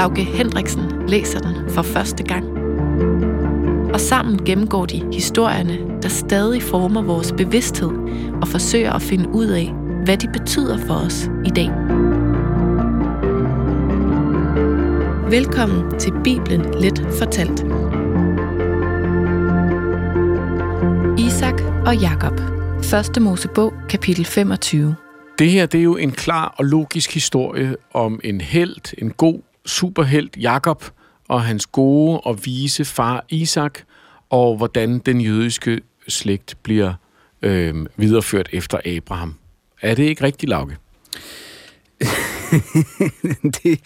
Lauke Hendriksen læser den for første gang. Og sammen gennemgår de historierne, der stadig former vores bevidsthed og forsøger at finde ud af, hvad de betyder for os i dag. Velkommen til Bibelen Let Fortalt. Isak og Jakob. Første Mosebog, kapitel 25. Det her det er jo en klar og logisk historie om en held, en god superhelt Jakob og hans gode og vise far Isak, og hvordan den jødiske slægt bliver øh, videreført efter Abraham. Er det ikke rigtigt, Lauke? det,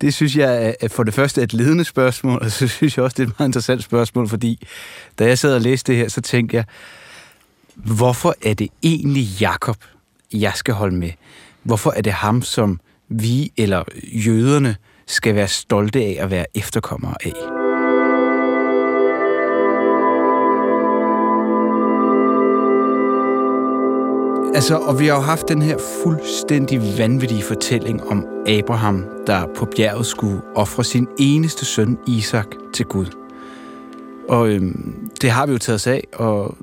det synes jeg er for det første et ledende spørgsmål, og så synes jeg også, det er et meget interessant spørgsmål, fordi da jeg sad og læste det her, så tænkte jeg, hvorfor er det egentlig Jakob, jeg skal holde med? Hvorfor er det ham, som vi eller jøderne skal være stolte af at være efterkommere af? Altså, og vi har jo haft den her fuldstændig vanvittige fortælling om Abraham, der på bjerget skulle ofre sin eneste søn Isak til Gud. Og øhm, det har vi jo taget os af, og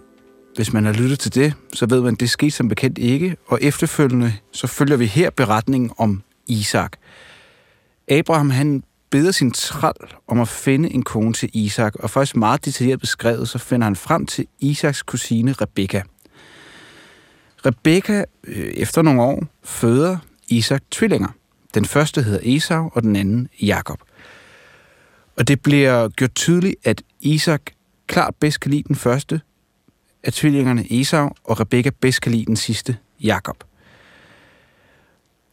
hvis man har lyttet til det, så ved man, at det skete som bekendt ikke. Og efterfølgende, så følger vi her beretningen om Isak. Abraham, han beder sin træl om at finde en kone til Isak, og faktisk meget detaljeret beskrevet, så finder han frem til Isaks kusine Rebekka. Rebekka, øh, efter nogle år, føder Isak tvillinger. Den første hedder Esau, og den anden Jakob. Og det bliver gjort tydeligt, at Isak klart bedst kan lide den første af tvillingerne Esau, og Rebekka bedst kan lide den sidste, Jakob.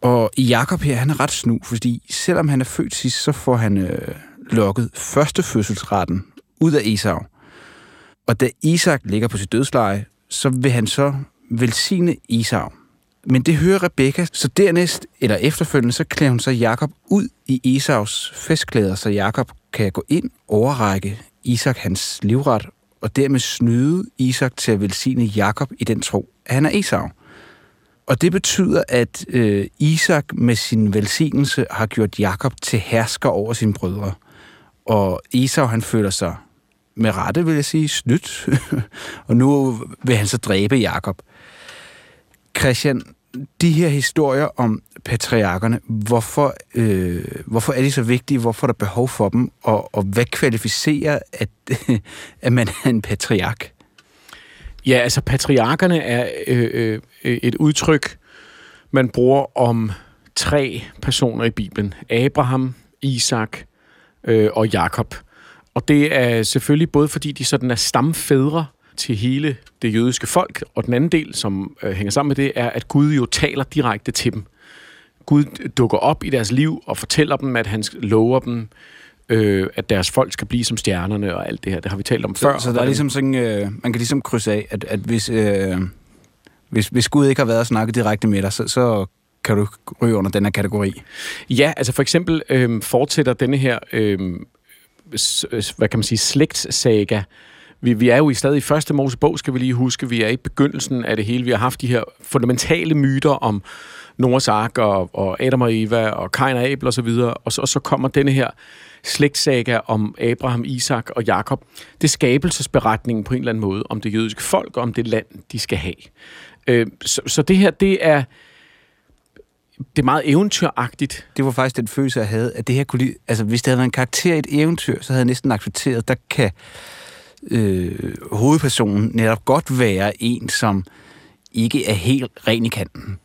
Og Jakob her, han er ret snu, fordi selvom han er født sidst, så får han øh, lukket første fødselsretten ud af Esau. Og da Isak ligger på sit dødsleje, så vil han så velsigne Esau. Men det hører Rebekka, så dernæst, eller efterfølgende, så klæder hun så Jakob ud i Esaus festklæder, så Jakob kan gå ind, overrække Isak hans livret, og dermed snyde Isak til at velsigne Jakob i den tro, at han er Esau. Og det betyder, at øh, Isak med sin velsignelse har gjort Jakob til hersker over sine brødre. Og Esau han føler sig med rette, vil jeg sige, snydt. og nu vil han så dræbe Jakob. Christian, de her historier om patriarkerne, hvorfor, øh, hvorfor er de så vigtige? Hvorfor er der behov for dem? Og, og hvad kvalificerer, at, at man er en patriark? Ja, altså patriarkerne er øh, øh, øh, et udtryk, man bruger om tre personer i Bibelen. Abraham, Isak øh, og Jakob. Og det er selvfølgelig både fordi de sådan er stamfædre til hele det jødiske folk, og den anden del, som øh, hænger sammen med det, er, at Gud jo taler direkte til dem. Gud dukker op i deres liv og fortæller dem, at han lover dem, øh, at deres folk skal blive som stjernerne og alt det her. Det har vi talt om så, før. Så der er ligesom sådan, øh, man kan ligesom krydse af, at, at hvis, øh, hvis, hvis Gud ikke har været og snakket direkte med dig, så, så kan du ryge under den her kategori. Ja, altså for eksempel øh, fortsætter denne her, øh, hvad kan man sige, slægtssaga, vi, vi er jo i stadig i første Mosebog, skal vi lige huske. Vi er i begyndelsen af det hele. Vi har haft de her fundamentale myter om Noahs ark og, og Adam og Eva og Kain og Abel osv. Og, og, så, og så kommer denne her slægtssaga om Abraham, Isak og Jakob. Det er skabelsesberetningen på en eller anden måde om det jødiske folk og om det land, de skal have. Øh, så, så det her, det er det er meget eventyragtigt. Det var faktisk den følelse, jeg havde, at det her kunne lide, altså hvis det havde været en karakter i et eventyr, så havde jeg næsten accepteret, der kan øh, hovedpersonen netop godt være en, som ikke er helt ren i kanten.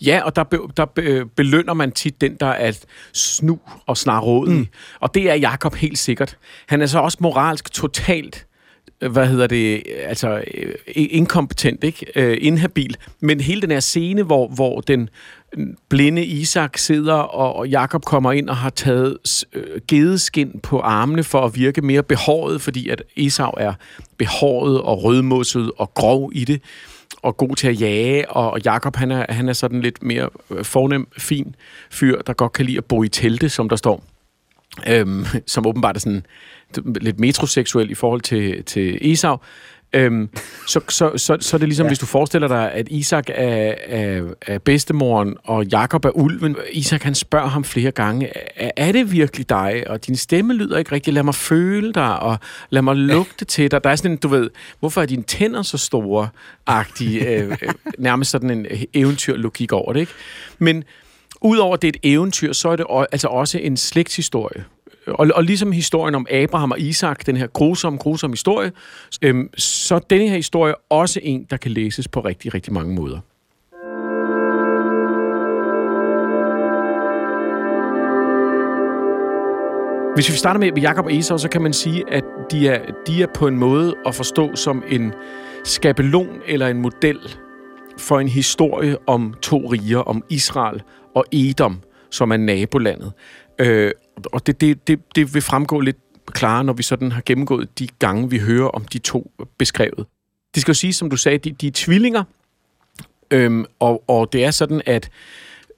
Ja, og der, be, der be, belønner man tit den, der er snu og snarrådig. Mm. Og det er Jakob helt sikkert. Han er så også moralsk totalt hvad hedder det, altså øh, inkompetent, ikke? Øh, inhabil. Men hele den her scene, hvor, hvor den blinde Isak sidder, og Jakob kommer ind og har taget øh, gedeskin på armene for at virke mere behåret, fordi at Esau er behåret og rødmosset og grov i det, og god til at jage, og Jakob han er, han er sådan lidt mere øh, fornem, fin fyr, der godt kan lide at bo i telte, som der står. Øhm, som åbenbart er sådan lidt metroseksuel i forhold til, til Esau. Øhm, så, så, så, så er det ligesom, ja. hvis du forestiller dig, at Isak er, er, er bedstemoren, og Jakob er ulven. Isak han spørger ham flere gange, er, er det virkelig dig? Og din stemme lyder ikke rigtigt. Lad mig føle dig, og lad mig lugte til dig. Der er sådan en, du ved, hvorfor er dine tænder så store? Agtig, øh, øh, nærmest sådan en eventyrlogik over det, ikke? Men udover det er et eventyr, så er det altså også en slægtshistorie og, og ligesom historien om Abraham og Isak, den her grusomme, grusomme historie, øhm, så denne her historie også en, der kan læses på rigtig, rigtig mange måder. Hvis vi starter med Jakob og Esau, så kan man sige, at de er, de er på en måde at forstå som en skabelon eller en model for en historie om to riger, om Israel og Edom, som er nabolandet. Øh, og det, det, det, det vil fremgå lidt klarere, når vi sådan har gennemgået de gange, vi hører om de to beskrevet. Det skal jo sige, som du sagde, de, de er tvillinger, øhm, og, og det er sådan, at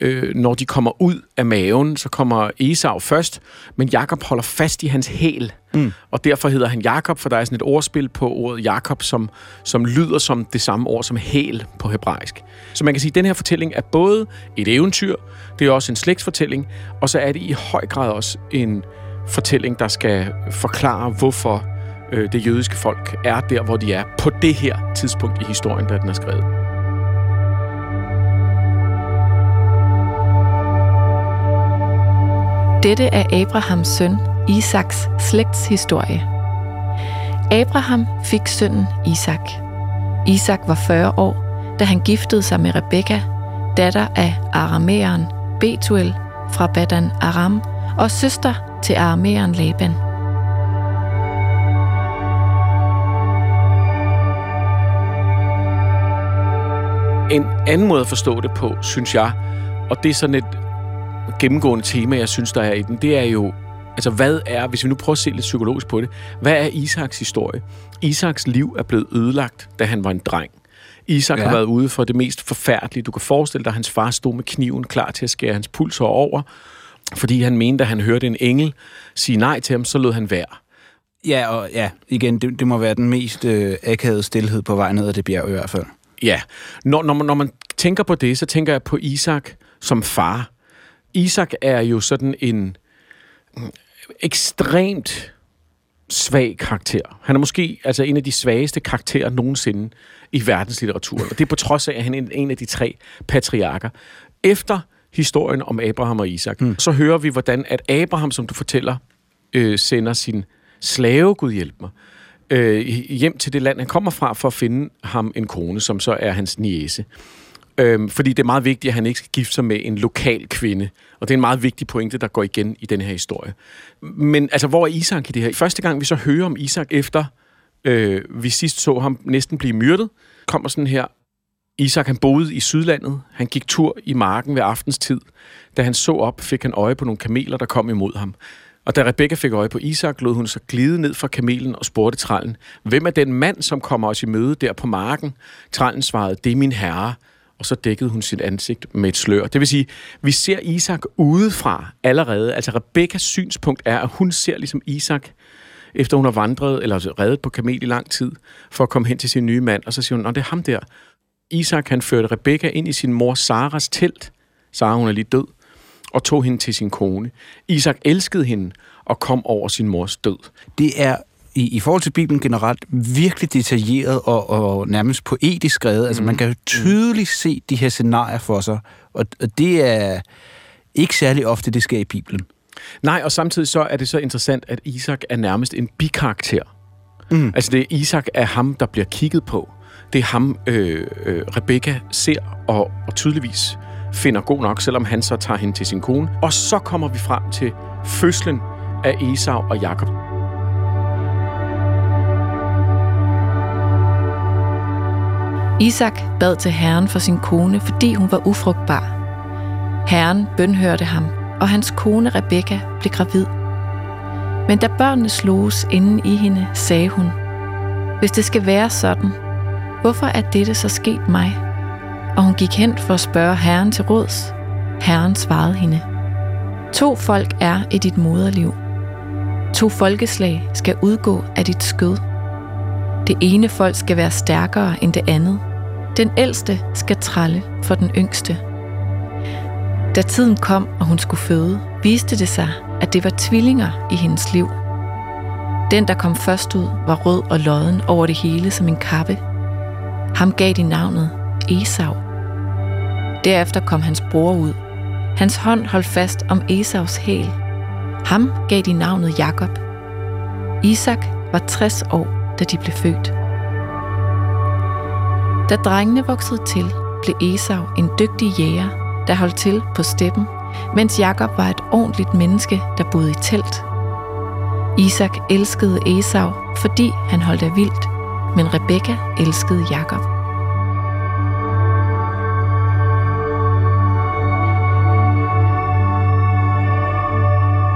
øh, når de kommer ud af maven, så kommer Esau først, men Jakob holder fast i hans hæl, mm. og derfor hedder han Jakob, for der er sådan et ordspil på ordet Jakob, som, som lyder som det samme ord som hæl på hebraisk. Så man kan sige, at den her fortælling er både et eventyr, det er også en slægtsfortælling, og så er det i høj grad også en fortælling, der skal forklare, hvorfor øh, det jødiske folk er der, hvor de er på det her tidspunkt i historien, da den er skrevet. Dette er Abrahams søn, Isaks slægtshistorie. Abraham fik sønnen Isak. Isak var 40 år, da han giftede sig med Rebekka, datter af aramæeren Betuel fra Badan Aram og søster til aramæeren Laban. En anden måde at forstå det på, synes jeg, og det er sådan et gennemgående tema, jeg synes, der er i den, det er jo, altså hvad er, hvis vi nu prøver at se lidt psykologisk på det, hvad er Isaks historie? Isaks liv er blevet ødelagt, da han var en dreng. Isak ja. har været ude for det mest forfærdelige. Du kan forestille dig, at hans far stod med kniven klar til at skære hans puls over, fordi han mente, at han hørte en engel sige nej til ham, så lod han være. Ja, og ja, igen, det, det må være den mest øh, akavede stillhed på vej ned ad det bjerg i hvert fald. Ja, når, når, man, når man tænker på det, så tænker jeg på Isak som far. Isak er jo sådan en ekstremt svag karakter. Han er måske altså en af de svageste karakterer nogensinde i verdenslitteraturen. Og det er på trods af, at han er en af de tre patriarker. Efter historien om Abraham og Isak, mm. så hører vi, hvordan at Abraham, som du fortæller, øh, sender sin slave, Gud hjælp mig, øh, hjem til det land, han kommer fra, for at finde ham en kone, som så er hans niese. Øhm, fordi det er meget vigtigt, at han ikke skal gifte sig med en lokal kvinde. Og det er en meget vigtig pointe, der går igen i den her historie. Men altså, hvor er Isak i det her? Første gang, vi så hører om Isak efter øh, vi sidst så ham næsten blive myrdet, kommer sådan her. Isak, han boede i Sydlandet. Han gik tur i marken ved aftenstid. Da han så op, fik han øje på nogle kameler, der kom imod ham. Og da Rebekka fik øje på Isak, lod hun sig glide ned fra kamelen og spurgte trallen, hvem er den mand, som kommer os i møde der på marken? Trallen svarede, det er min herre. Og så dækkede hun sit ansigt med et slør. Det vil sige, vi ser Isak udefra allerede. Altså Rebekkas synspunkt er, at hun ser ligesom Isak efter hun har vandret eller reddet på kamel i lang tid, for at komme hen til sin nye mand, og så siger hun, at det er ham der. Isak, han førte Rebekka ind i sin mor Saras telt. Sara, hun er lige død, og tog hende til sin kone. Isak elskede hende og kom over sin mors død. Det er i, i forhold til Bibelen generelt virkelig detaljeret og, og nærmest poetisk skrevet. Altså, mm. man kan jo tydeligt se de her scenarier for sig, og, og det er ikke særlig ofte, det sker i Bibelen. Nej, og samtidig så er det så interessant, at Isak er nærmest en bikarakter. Mm. Altså det er Isak er ham, der bliver kigget på. Det er ham, øh, øh, Rebecca ser og, og tydeligvis finder god nok, selvom han så tager hende til sin kone. Og så kommer vi frem til fødslen af Esau og Jakob. Isak bad til Herren for sin kone, fordi hun var ufrugtbar. Herren bønhørte ham, og hans kone Rebekka blev gravid. Men da børnene sloges inden i hende, sagde hun, Hvis det skal være sådan, hvorfor er dette så sket mig? Og hun gik hen for at spørge Herren til råds. Herren svarede hende, To folk er i dit moderliv. To folkeslag skal udgå af dit skød. Det ene folk skal være stærkere end det andet. Den ældste skal tralle for den yngste. Da tiden kom, og hun skulle føde, viste det sig, at det var tvillinger i hendes liv. Den, der kom først ud, var rød og lodden over det hele som en kappe. Ham gav de navnet Esau. Derefter kom hans bror ud. Hans hånd holdt fast om Esaus hæl. Ham gav de navnet Jakob. Isak var 60 år, da de blev født. Da drengene voksede til, blev Esau en dygtig jæger, der holdt til på steppen, mens Jakob var et ordentligt menneske, der boede i telt. Isak elskede Esau, fordi han holdt af vildt, men Rebekka elskede Jakob.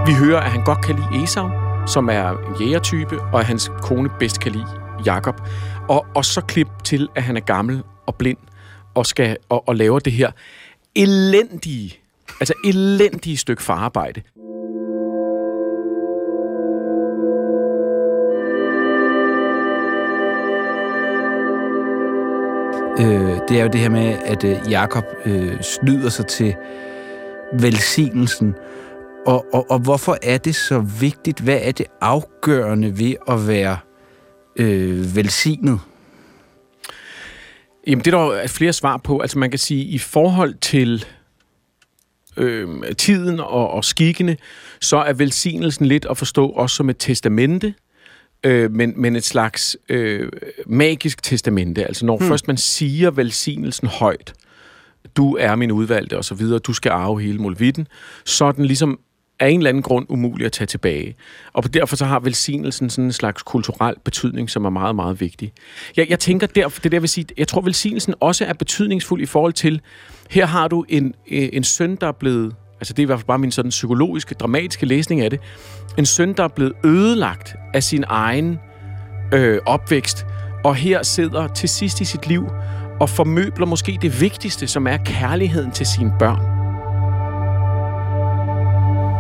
Vi hører, at han godt kan lide Esau, som er en jægertype, og at hans kone bedst kan lide Jakob. Og, og så klip til, at han er gammel og blind og, skal, og, og laver det her elendige, altså elendige stykke fararbejde. Øh, det er jo det her med, at øh, Jakob øh, snyder sig til velsignelsen. Og, og, og hvorfor er det så vigtigt? Hvad er det afgørende ved at være øh, velsignet? Jamen, det er der flere svar på. Altså, man kan sige, i forhold til øh, tiden og, og skikkene, så er velsignelsen lidt at forstå også som et testamente, øh, men, men et slags øh, magisk testamente. Altså, når hmm. først man siger velsignelsen højt, du er min udvalgte og så videre, du skal arve hele mulvitten, så er den ligesom af en eller anden grund umulig at tage tilbage. Og derfor så har velsignelsen sådan en slags kulturel betydning, som er meget, meget vigtig. Jeg, jeg tænker derfor, det der vil sige, jeg tror velsignelsen også er betydningsfuld i forhold til, her har du en, øh, en søn, der er blevet, altså det er i hvert fald bare min sådan psykologiske, dramatiske læsning af det, en søn, der er blevet ødelagt af sin egen øh, opvækst, og her sidder til sidst i sit liv og formøbler måske det vigtigste, som er kærligheden til sine børn.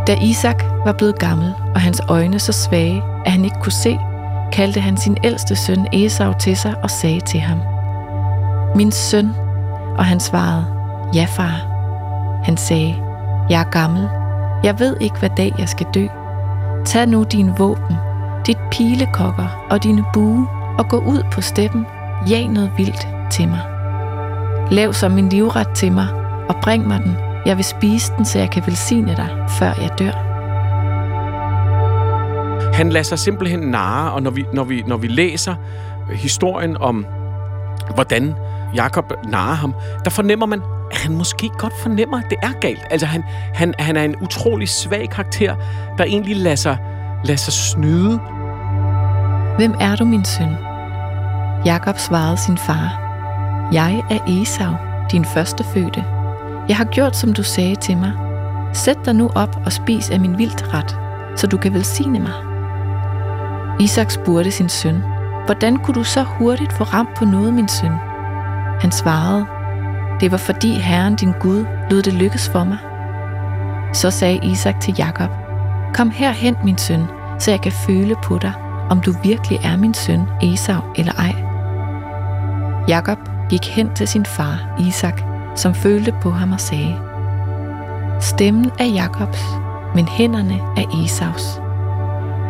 Da Isak var blevet gammel, og hans øjne så svage, at han ikke kunne se, kaldte han sin ældste søn Esau til sig og sagde til ham, Min søn, og han svarede, Ja far. Han sagde, Jeg er gammel. Jeg ved ikke, hvad dag jeg skal dø. Tag nu din våben, dit pilekokker og dine bue, og gå ud på steppen. Jag noget vildt til mig. Lav så min livret til mig, og bring mig den, jeg vil spise den, så jeg kan velsigne dig, før jeg dør. Han lader sig simpelthen narre, og når vi, når vi, når vi læser historien om, hvordan Jakob narrer ham, der fornemmer man, at han måske godt fornemmer, at det er galt. Altså, han, han, han er en utrolig svag karakter, der egentlig lader sig, lader sig snyde. Hvem er du, min søn? Jakob svarede sin far. Jeg er Esau, din første fødte. Jeg har gjort, som du sagde til mig. Sæt dig nu op og spis af min vildtret, så du kan velsigne mig. Isak spurgte sin søn, hvordan kunne du så hurtigt få ramt på noget, min søn? Han svarede, det var fordi Herren din Gud lod det lykkes for mig. Så sagde Isak til Jakob, kom herhen, min søn, så jeg kan føle på dig, om du virkelig er min søn Esau eller ej. Jakob gik hen til sin far Isak som følte på ham og sagde, Stemmen er Jakobs, men hænderne er Esaus.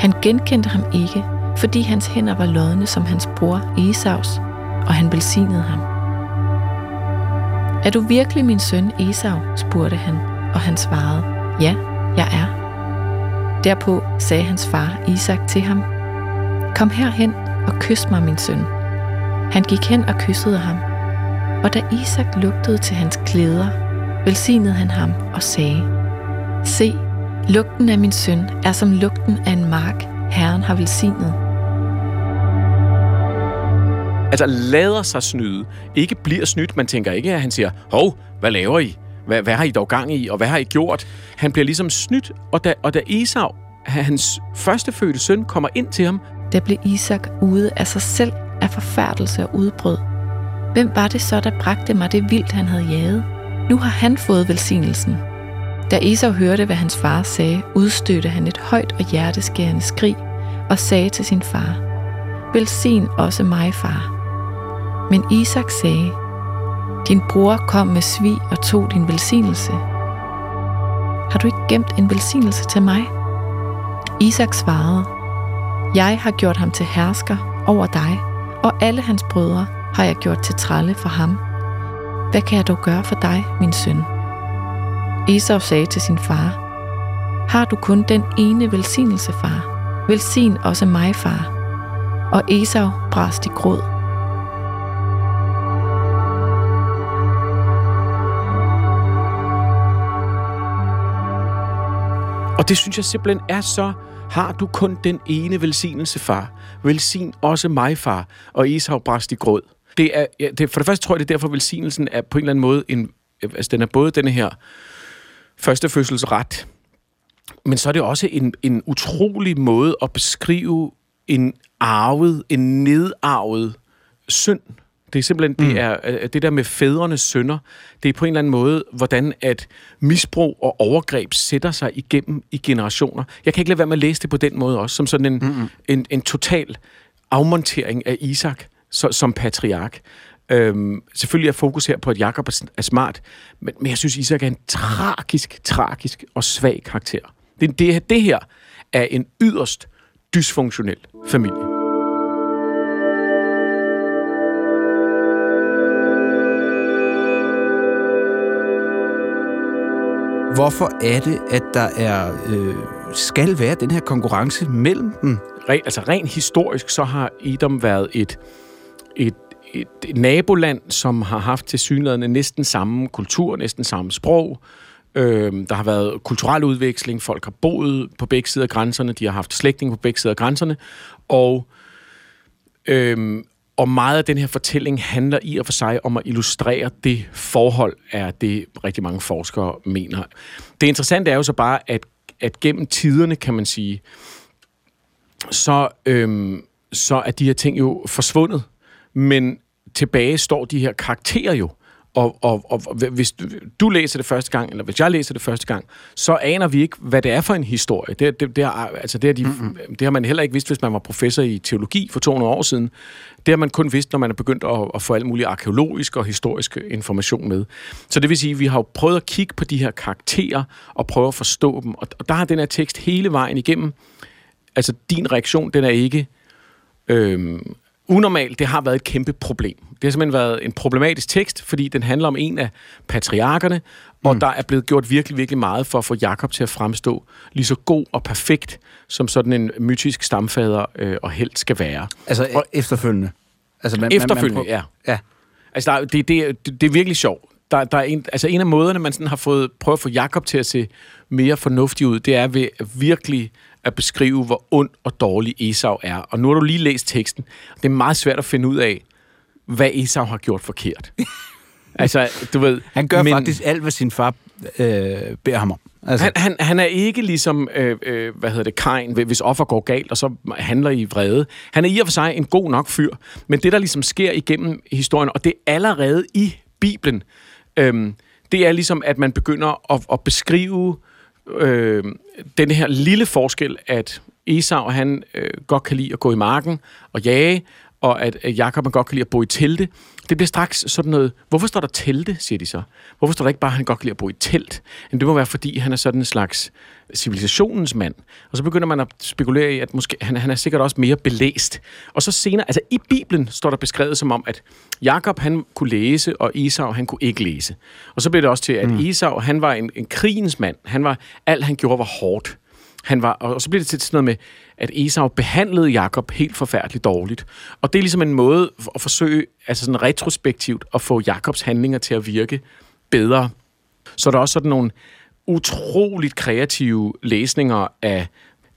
Han genkendte ham ikke, fordi hans hænder var lodne som hans bror Esaus, og han velsignede ham. Er du virkelig min søn Esau? spurgte han, og han svarede, ja, jeg er. Derpå sagde hans far Isak til ham, Kom herhen og kys mig, min søn. Han gik hen og kyssede ham, og da Isak lugtede til hans klæder, velsignede han ham og sagde, Se, lugten af min søn er som lugten af en mark, Herren har velsignet. Altså lader sig snyde. Ikke bliver snydt. Man tænker ikke, at han siger, hov, hvad laver I? Hvad, hvad har I dog gang i, og hvad har I gjort? Han bliver ligesom snydt, og da, og da Esau, hans førstefødte søn, kommer ind til ham, Der blev Isak ude af sig selv af forfærdelse og udbrud. Hvem var det så, der bragte mig det vildt, han havde jaget? Nu har han fået velsignelsen. Da Esau hørte, hvad hans far sagde, udstødte han et højt og hjerteskærende skrig og sagde til sin far, Velsign også mig, far. Men Isak sagde, Din bror kom med svig og tog din velsignelse. Har du ikke gemt en velsignelse til mig? Isak svarede, Jeg har gjort ham til hersker over dig, og alle hans brødre har jeg gjort til tralle for ham. Hvad kan jeg dog gøre for dig, min søn? Esau sagde til sin far, Har du kun den ene velsignelse, far? Velsign også mig, far. Og Esau brast i gråd. Og det synes jeg simpelthen er så, har du kun den ene velsignelse, far. Velsign også mig, far. Og Esau brast i gråd. Det er, ja, det, for det første tror jeg, det er derfor, velsignelsen er på en eller anden måde, en, altså den er både denne her førstefødselsret, men så er det også en, en utrolig måde at beskrive en arvet, en nedarvet synd. Det er simpelthen, mm. det, er, øh, det der med fædrenes sønder, det er på en eller anden måde, hvordan at misbrug og overgreb sætter sig igennem i generationer. Jeg kan ikke lade være med at læse det på den måde også, som sådan en, mm. en, en total afmontering af Isak så, som patriark. Øhm, selvfølgelig er fokus her på, at Jakob er, smart, men, men jeg synes, Isak er en tragisk, tragisk og svag karakter. Det, det, det her er en yderst dysfunktionel familie. Hvorfor er det, at der er øh, skal være den her konkurrence mellem dem? Ren, altså rent historisk, så har Edom været et, et, et, et naboland, som har haft til synligheden næsten samme kultur, næsten samme sprog. Øh, der har været kulturel udveksling, folk har boet på begge sider af grænserne, de har haft slægtning på begge sider af grænserne, og, øh, og meget af den her fortælling handler i og for sig om at illustrere det forhold, er det rigtig mange forskere mener. Det interessante er jo så bare, at, at gennem tiderne, kan man sige, så, øhm, så er de her ting jo forsvundet, men tilbage står de her karakterer jo. Og, og, og hvis du, du læser det første gang, eller hvis jeg læser det første gang, så aner vi ikke, hvad det er for en historie. Det, det, det, har, altså det, har de, mm-hmm. det har man heller ikke vidst, hvis man var professor i teologi for 200 år siden. Det har man kun vidst, når man er begyndt at, at få alt muligt arkeologisk og historisk information med. Så det vil sige, at vi har jo prøvet at kigge på de her karakterer og prøve at forstå dem. Og, og der har den her tekst hele vejen igennem. Altså din reaktion, den er ikke... Øhm, unormalt, det har været et kæmpe problem. Det har simpelthen været en problematisk tekst, fordi den handler om en af patriarkerne, og mm. der er blevet gjort virkelig, virkelig meget for at få Jakob til at fremstå lige så god og perfekt, som sådan en mytisk stamfader øh, og held skal være. Altså og, efterfølgende? Altså, man, efterfølgende, man, man prøver, ja. ja. Altså, der, det, det, det, det er virkelig sjovt. Der, der er en, altså en af måderne, man sådan har fået prøvet at få Jakob til at se mere fornuftig ud, det er ved virkelig at beskrive, hvor ond og dårlig Esau er. Og nu har du lige læst teksten. Det er meget svært at finde ud af, hvad Esau har gjort forkert. altså, du ved... Han gør men, faktisk alt, hvad sin far øh, beder ham om. Altså. Han, han, han er ikke ligesom, øh, øh, hvad hedder det, Kain, hvis offer går galt, og så handler i vrede. Han er i og for sig en god nok fyr, men det, der ligesom sker igennem historien, og det er allerede i Bibelen, øh, det er ligesom, at man begynder at, at beskrive øh, øh, den her lille forskel, at Esau, han øh, godt kan lide at gå i marken og jage, og at Jakob godt kan lide at bo i telte. Det bliver straks sådan noget, hvorfor står der telte, siger de så? Hvorfor står der ikke bare, at han godt kan lide at bo i telt? Men det må være, fordi han er sådan en slags civilisationens mand. Og så begynder man at spekulere i, at måske, han, han er sikkert også mere belæst. Og så senere, altså i Bibelen står der beskrevet som om, at Jakob han kunne læse, og Esau han kunne ikke læse. Og så blev det også til, at mm. Esau han var en, en krigens mand. Han var, alt han gjorde var hårdt. Han var, og så blev det til sådan noget med, at Esau behandlede Jakob helt forfærdeligt dårligt. Og det er ligesom en måde at forsøge, altså sådan retrospektivt, at få Jakobs handlinger til at virke bedre. Så der er også sådan nogle utroligt kreative læsninger af,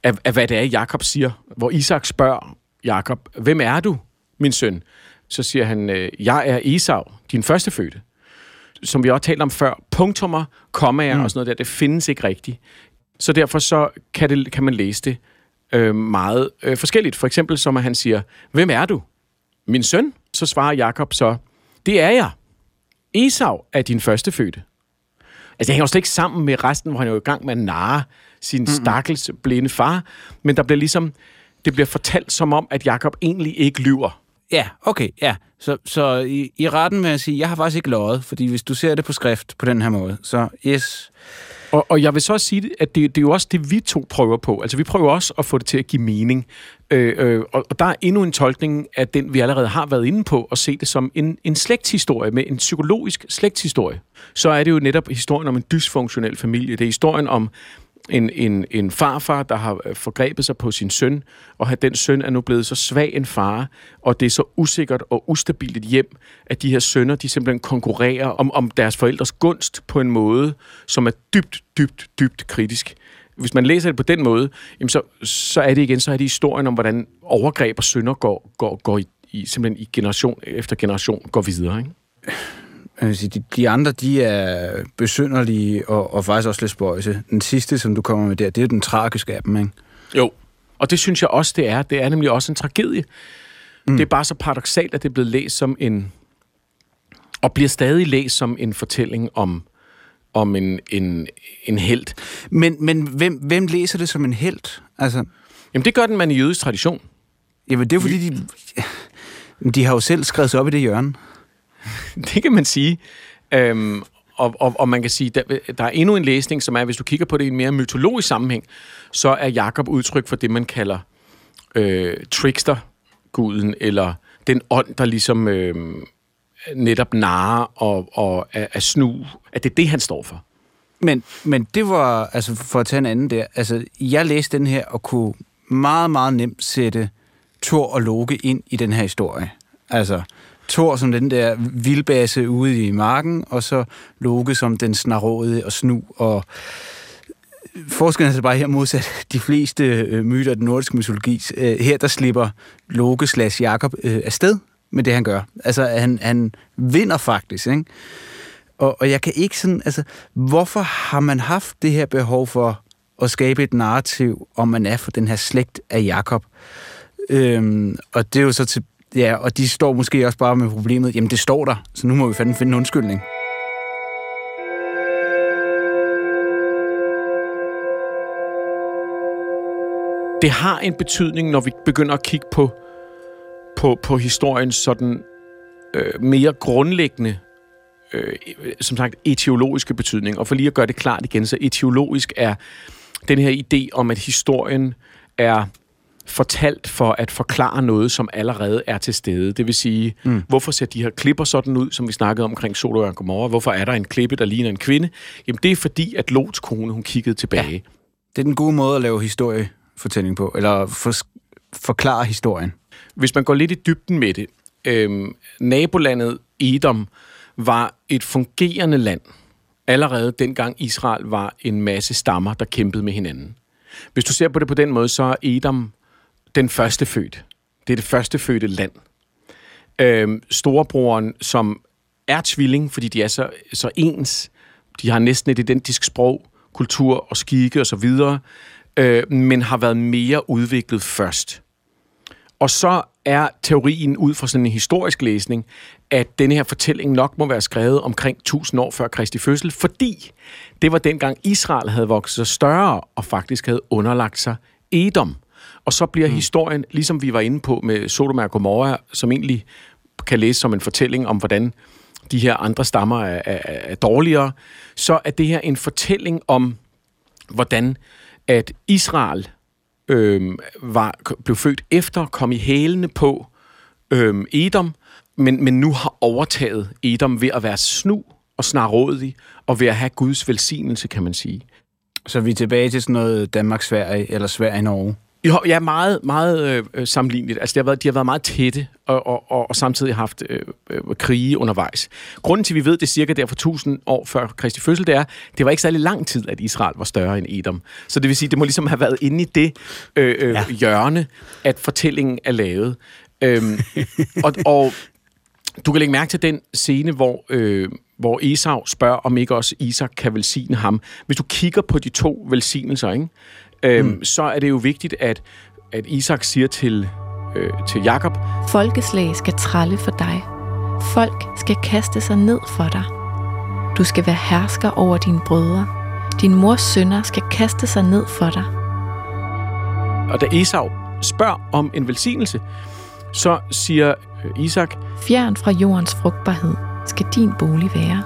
af, af hvad det er, Jakob siger. Hvor Isak spørger Jakob, hvem er du, min søn? så siger han, øh, jeg er Esau, din første fødte. Som vi også talte om før, punktummer, kommaer mm. og sådan noget der, det findes ikke rigtigt. Så derfor så kan, det, kan man læse det øh, meget øh, forskelligt. For eksempel som at han siger, hvem er du? Min søn? Så svarer Jakob så, det er jeg. Esau er din første fødte. Altså, det hænger jo slet ikke sammen med resten, hvor han er jo i gang med at narre sin mm-hmm. stakkels blinde far. Men der bliver ligesom, det bliver fortalt som om, at Jakob egentlig ikke lyver. Ja, okay, ja. Så, så i, i retten med at sige, jeg har faktisk ikke løjet, fordi hvis du ser det på skrift på den her måde, så yes. Og, og jeg vil så også sige, at det, det er jo også det, vi to prøver på. Altså, vi prøver også at få det til at give mening. Øh, øh, og, og der er endnu en tolkning af den, vi allerede har været inde på, og se det som en, en slægtshistorie, med en psykologisk slægtshistorie. Så er det jo netop historien om en dysfunktionel familie. Det er historien om en, en, en farfar, der har øh, forgrebet sig på sin søn, og at den søn er nu blevet så svag en far, og det er så usikkert og ustabilt et hjem, at de her sønner, de simpelthen konkurrerer om, om deres forældres gunst på en måde, som er dybt, dybt, dybt kritisk. Hvis man læser det på den måde, jamen så, så er det igen, så er det historien om, hvordan overgreb og sønder går, går, går i, i, simpelthen i generation efter generation går videre. Ikke? De, de andre, de er besynderlige og, og faktisk også lidt spøjse. Den sidste, som du kommer med der, det er den tragiske af dem, ikke? Jo, og det synes jeg også, det er. Det er nemlig også en tragedie. Mm. Det er bare så paradoxalt, at det er blevet læst som en... Og bliver stadig læst som en fortælling om om en, en, en held. Men, men hvem, hvem læser det som en held? Altså... Jamen, det gør den man i jødisk tradition. Jamen, det er fordi, de, de har jo selv skrevet sig op i det hjørne. det kan man sige. Øhm, og, og, og man kan sige, der, der er endnu en læsning, som er, hvis du kigger på det i en mere mytologisk sammenhæng, så er Jakob udtryk for det, man kalder øh, trickster-guden, eller den ånd, der ligesom øh, netop narer og, og er, er snu, at det er det, han står for. Men, men det var, altså for at tage en anden der, altså jeg læste den her og kunne meget, meget nemt sætte Thor og Loke ind i den her historie. Altså, Thor som den der vildbase ude i marken, og så Loke som den snaråde og snu og forskellen er bare her modsat de fleste øh, myter af den nordiske mytologi. Øh, her der slipper Loke slash Jakob øh, afsted med det, han gør. Altså, han, han vinder faktisk, ikke? Og, og jeg kan ikke sådan, altså, hvorfor har man haft det her behov for at skabe et narrativ, om man er for den her slægt af Jakob? Øhm, og det er jo så til, Ja, og de står måske også bare med problemet, jamen det står der, så nu må vi fandme finde en undskyldning. Det har en betydning, når vi begynder at kigge på, på, på historiens sådan øh, mere grundlæggende, øh, som sagt, etiologiske betydning. Og for lige at gøre det klart igen, så etiologisk er den her idé om, at historien er fortalt for at forklare noget, som allerede er til stede. Det vil sige, mm. hvorfor ser de her klipper sådan ud, som vi snakkede omkring Sodom og Gomorra? Hvorfor er der en klippe, der ligner en kvinde? Jamen, det er fordi, at Lots kone, hun kiggede tilbage. Ja. Det er den gode måde at lave historiefortælling på, eller for, forklare historien. Hvis man går lidt i dybden med det, øhm, nabolandet Edom var et fungerende land, allerede dengang Israel var en masse stammer, der kæmpede med hinanden. Hvis du ser på det på den måde, så er Edom den første født. Det er det første fødte land. Øhm, storebroren, som er tvilling, fordi de er så, så ens, de har næsten et identisk sprog, kultur og skikke og så videre, øh, men har været mere udviklet først. Og så er teorien ud fra sådan en historisk læsning, at denne her fortælling nok må være skrevet omkring 1000 år før Kristi fødsel, fordi det var dengang Israel havde vokset sig større og faktisk havde underlagt sig Edom. Og så bliver mm. historien, ligesom vi var inde på med Sodom og Gomorra, som egentlig kan læse som en fortælling om, hvordan de her andre stammer er, er, er dårligere, så er det her en fortælling om, hvordan at Israel øh, var, blev født efter, kom i hælene på øh, Edom, men, men nu har overtaget Edom ved at være snu og snarådig, og ved at have Guds velsignelse, kan man sige. Så vi er tilbage til sådan noget Danmark-Sverige, eller Sverige-Norge? Jo, ja, meget, meget øh, øh, sammenligneligt. Altså, det har været, de har været meget tætte, og, og, og, og samtidig haft øh, øh, krige undervejs. Grunden til, at vi ved det cirka der for 1000 år før Kristi fødsel, det er, det var ikke særlig lang tid, at Israel var større end Edom. Så det vil sige, det må ligesom have været inde i det øh, øh, ja. hjørne, at fortællingen er lavet. Øhm, og, og du kan lægge mærke til den scene, hvor, øh, hvor Esau spørger, om ikke også Isak kan velsigne ham. Hvis du kigger på de to velsignelser, ikke? Øhm, mm. så er det jo vigtigt, at, at Isak siger til, øh, til Jakob, Folkeslag skal tralle for dig. Folk skal kaste sig ned for dig. Du skal være hersker over dine brødre. Din mors sønner skal kaste sig ned for dig. og da Esau spørger om en velsignelse, så siger øh, Isak, Fjern fra jordens frugtbarhed skal din bolig være,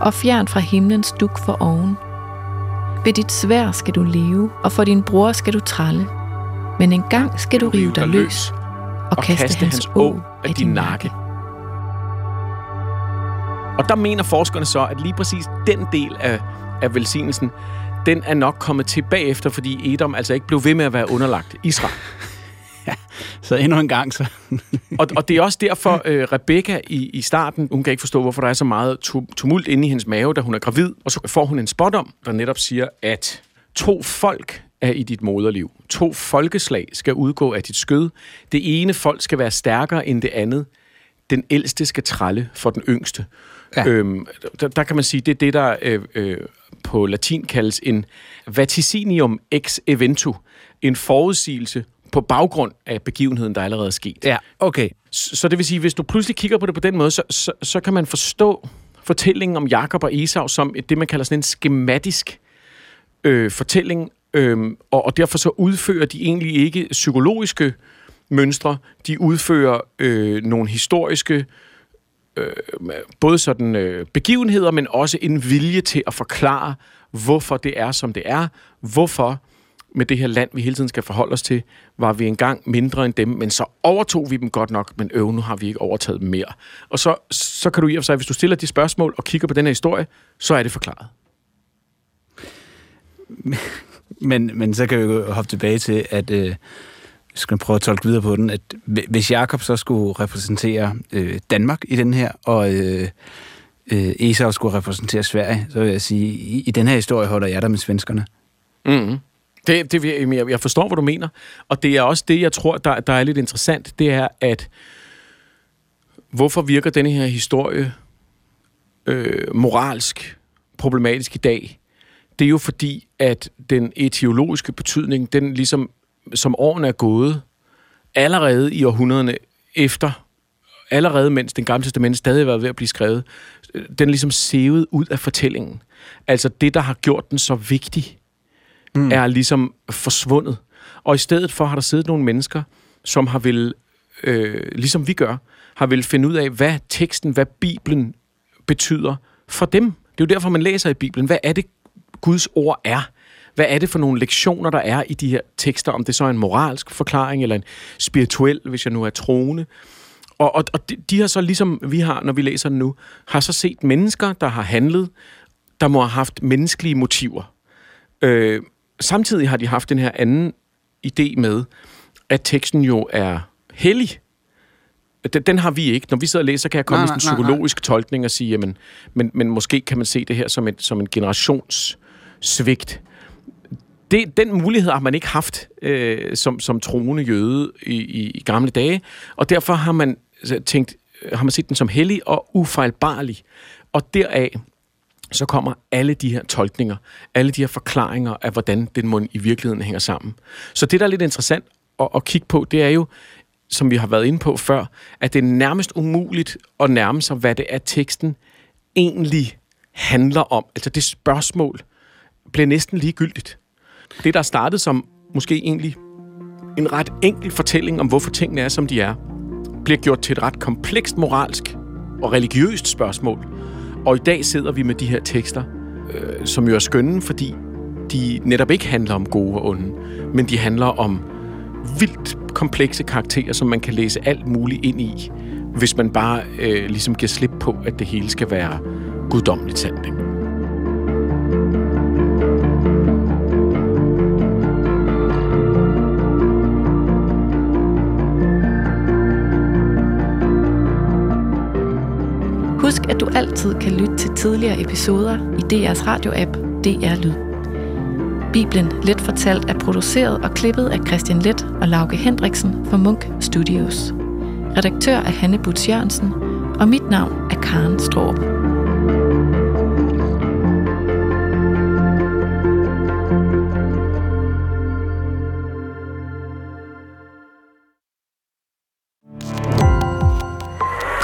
og fjern fra himlens duk for oven. Ved dit svær skal du leve, og for din bror skal du tralle. Men en gang skal du rive dig løs og, kaste, hans å af din nakke. Og der mener forskerne så, at lige præcis den del af, af velsignelsen, den er nok kommet til bagefter, fordi Edom altså ikke blev ved med at være underlagt Israel. Så endnu en gang, så... og, og det er også derfor, øh, Rebecca i, i starten, hun kan ikke forstå, hvorfor der er så meget tu- tumult inde i hendes mave, da hun er gravid. Og så får hun en spådom, der netop siger, at to folk er i dit moderliv. To folkeslag skal udgå af dit skød. Det ene folk skal være stærkere end det andet. Den ældste skal tralle for den yngste. Ja. Øhm, der, der kan man sige, det er det, der øh, øh, på latin kaldes en vaticinium ex eventu. En forudsigelse på baggrund af begivenheden, der allerede er sket. Ja, okay. Så så det vil sige, hvis du pludselig kigger på det på den måde, så, så, så kan man forstå fortællingen om Jakob og Esau som et, det, man kalder sådan en skematisk øh, fortælling, øh, og, og derfor så udfører de egentlig ikke psykologiske mønstre, de udfører øh, nogle historiske øh, både sådan øh, begivenheder, men også en vilje til at forklare, hvorfor det er, som det er, hvorfor med det her land, vi hele tiden skal forholde os til, var vi engang mindre end dem, men så overtog vi dem godt nok, men øv, nu har vi ikke overtaget dem mere. Og så, så kan du i og for sig, hvis du stiller de spørgsmål og kigger på den her historie, så er det forklaret. Men, men så kan vi jo hoppe tilbage til, at øh, skal man prøve at tolke videre på den, at hvi- hvis Jakob så skulle repræsentere øh, Danmark i den her, og øh, øh, Esau skulle repræsentere Sverige, så vil jeg sige, i, i den her historie holder jeg der med svenskerne. Mm-hmm. Det, det, jeg, jeg forstår, hvad du mener. Og det er også det, jeg tror, der, der er lidt interessant. Det er, at hvorfor virker denne her historie øh, moralsk problematisk i dag? Det er jo fordi, at den etiologiske betydning, den ligesom, som årene er gået, allerede i århundrederne efter, allerede mens den gamle testament stadig var ved at blive skrevet, øh, den ligesom sevet ud af fortællingen. Altså det, der har gjort den så vigtig, mm. er ligesom forsvundet. Og i stedet for har der siddet nogle mennesker, som har vil, øh, ligesom vi gør, har vil finde ud af, hvad teksten, hvad Bibelen betyder for dem. Det er jo derfor, man læser i Bibelen. Hvad er det, Guds ord er? Hvad er det for nogle lektioner, der er i de her tekster? Om det så er en moralsk forklaring, eller en spirituel, hvis jeg nu er troende. Og, og, og de, de har så ligesom vi har, når vi læser den nu, har så set mennesker, der har handlet, der må have haft menneskelige motiver. Øh, samtidig har de haft den her anden idé med, at teksten jo er hellig. Den, den har vi ikke. Når vi sidder og læser, kan jeg komme Nej, med en nej, nej, psykologisk tolkning og sige, jamen, men, men måske kan man se det her som, et, som en generationssvigt. Det, den mulighed har man ikke haft øh, som, som troende jøde i, i, i gamle dage, og derfor har man tænkt, har man set den som hellig og ufejlbarlig. Og deraf så kommer alle de her tolkninger, alle de her forklaringer af, hvordan den mund i virkeligheden hænger sammen. Så det, der er lidt interessant at, at kigge på, det er jo, som vi har været inde på før, at det er nærmest umuligt at nærme sig, hvad det er, teksten egentlig handler om. Altså det spørgsmål bliver næsten ligegyldigt. Det, der startede som måske egentlig en ret enkel fortælling om, hvorfor tingene er, som de er, bliver gjort til et ret komplekst moralsk og religiøst spørgsmål. Og i dag sidder vi med de her tekster, øh, som jo er skønne, fordi de netop ikke handler om gode og onde, men de handler om vildt komplekse karakterer, som man kan læse alt muligt ind i, hvis man bare øh, ligesom giver slip på, at det hele skal være guddommeligt sandt. Ikke? Altid kan lytte til tidligere episoder i DR's radioapp DR Lyd. Bibelen Let Fortalt er produceret og klippet af Christian Let og Lauke Hendriksen for Munk Studios. Redaktør er Hanne Butz Jørgensen, Og mit navn er Karen Straub.